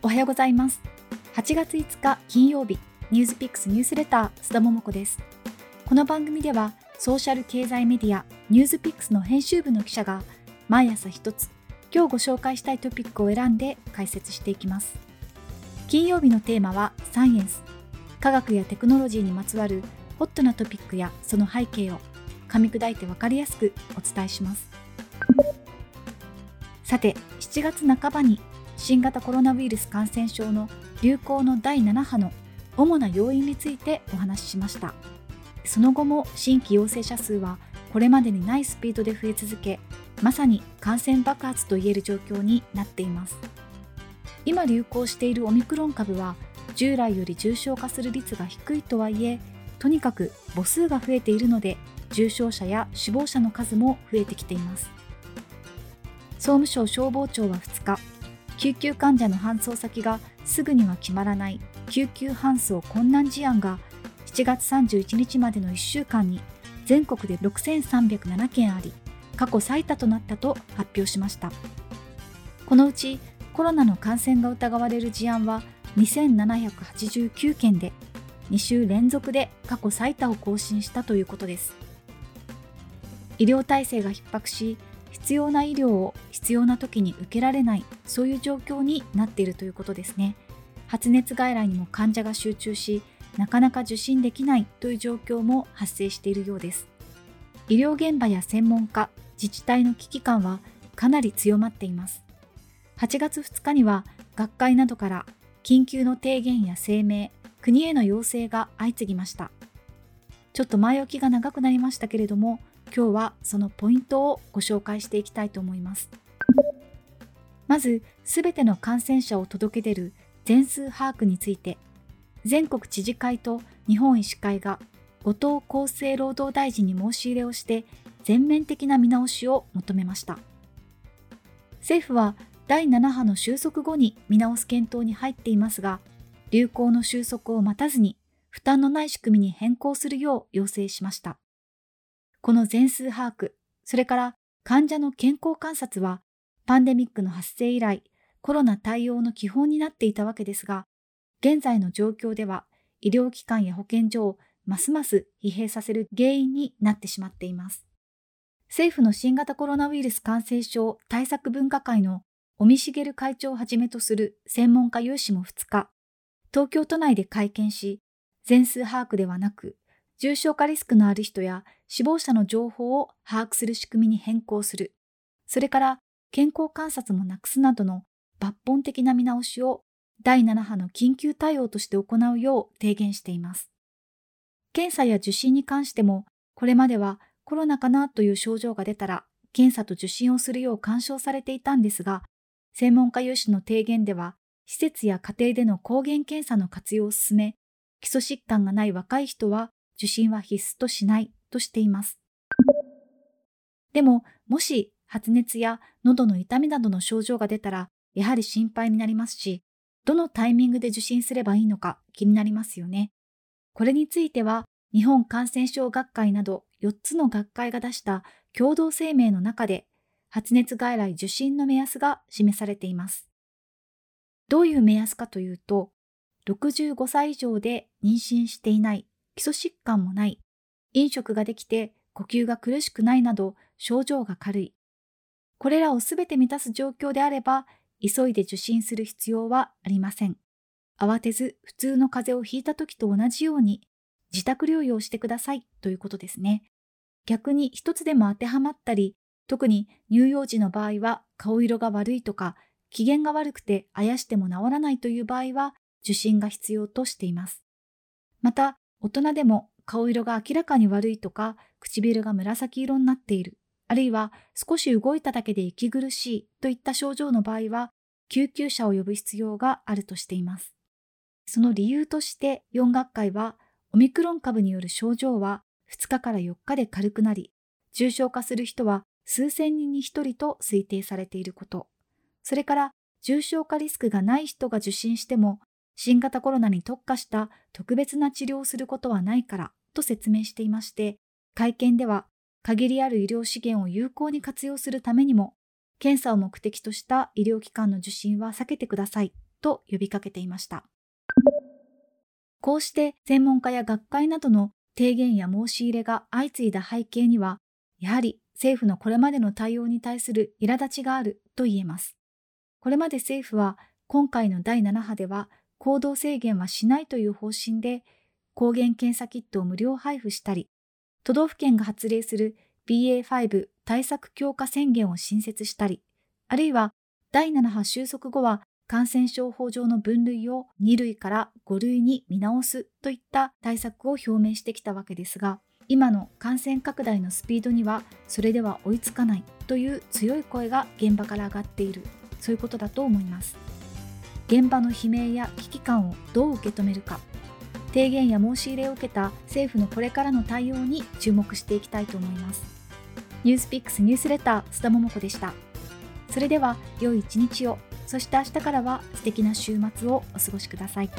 おはようございます。8月5日金曜日ニュースピックスニュースレター須田桃子です。この番組ではソーシャル経済メディアニュースピックスの編集部の記者が毎朝一つ今日ご紹介したいトピックを選んで解説していきます。金曜日のテーマはサイエンス。科学やテクノロジーにまつわるホットなトピックやその背景を噛み砕いて分かりやすくお伝えします。さて7月半ばに新型コロナウイルス感染症の流行の第7波の主な要因についてお話ししました。その後も新規陽性者数はこれまでにないスピードで増え続けまさに感染爆発といえる状況になっています。今流行しているオミクロン株は従来より重症化する率が低いとはいえとにかく母数が増えているので重症者や死亡者の数も増えてきています。総務省消防庁は2日救急患者の搬送先がすぐには決まらない。救急搬送困難事案が7月31日までの1週間に全国で6307件あり過去最多となったと発表しました。このうちコロナの感染が疑われる事案は2789件で2週連続で過去最多を更新したということです。医療体制が逼迫し必要な医療を必要な時に受けられないそういう状況になっているということですね。発熱外来にも患者が集中しなかなか受診できないという状況も発生しているようです。医療現場や専門家自治体の危機感はかなり強まっています。8月2日には学会などから緊急の提言や声明国への要請が相次ぎました。ちょっと前置きが長くなりましたけれども今日はそのポイントをご紹介していきたいと思います。まずすべての感染者を届け出る全数把握について全国知事会と日本医師会が後藤厚生労働大臣に申し入れをして全面的な見直しを求めました。政府は第7波の収束後に見直す検討に入っていますが流行の収束を待たずに負担のない仕組みに変更するよう要請しました。この全数把握それから患者の健康観察はパンデミックの発生以来コロナ対応の基本になっていたわけですが現在の状況では医療機関や保健所をますます疲弊させる原因になってしまっています。政府の新型コロナウイルス感染症対策分科会の尾身茂会長をはじめとする専門家有志も2日東京都内で会見し全数把握ではなく重症化リスクのある人や死亡者の情報を把握する仕組みに変更するそれから健康観察もなくすなどの抜本的な見直しを第7波の緊急対応として行うよう提言しています。検査や受診に関しても、これまではコロナかなという症状が出たら、検査と受診をするよう干渉されていたんですが、専門家有志の提言では、施設や家庭での抗原検査の活用を進め、基礎疾患がない若い人は受診は必須としないとしています。でも、もし発熱や喉の痛みなどの症状が出たら、やはり心配になりますし、どのタイミングで受診すればいいのか気になりますよね。これについては、日本感染症学会など4つの学会が出した共同声明の中で、発熱外来受診の目安が示されています。どういう目安かというと、65歳以上で妊娠していない、基礎疾患もない、飲食ができて呼吸が苦しくないなど症状が軽い。これらをすべて満たす状況であれば急いで受診する必要はありません。慌てず普通の風邪をひいた時と同じように自宅療養してくださいということですね。逆に一つでも当てはまったり、特に乳幼児の場合は顔色が悪いとか、機嫌が悪くてあやしても治らないという場合は受診が必要としています。また、大人でも顔色が明らかに悪いとか、唇が紫色になっている、あるいは少し動いただけで息苦しいといった症状の場合は、救急車を呼ぶ必要があるとしています。その理由として4学会は、オミクロン株による症状は2日から4日で軽くなり、重症化する人は数千人に1人と推定されていること、それから重症化リスクがない人が受診しても、新型コロナに特化した特別な治療をすることはないからと説明していまして、会見では限りある医療資源を有効に活用するためにも、検査を目的とした医療機関の受診は避けてくださいと呼びかけていました。こうして専門家や学会などの提言や申し入れが相次いだ背景には、やはり政府のこれまでの対応に対する苛立ちがあると言えます。これまで政府は今回の第7波では行動制限はしないという方針で抗原検査キットを無料配布したり、都道府県が発令する BA.5 対策強化宣言を新設したり、あるいは第7波収束後は感染症法上の分類を2類から5類に見直すといった対策を表明してきたわけですが、今の感染拡大のスピードにはそれでは追いつかないという強い声が現場から上がっている、そういうことだと思います。現場の悲鳴や危機感をどう受け止めるか、提言や申し入れを受けた政府のこれからの対応に注目していきたいと思います。ニュースピックスニュースレター須田桃子でした。それでは良い一日をそして明日からは素敵な週末をお過ごしください。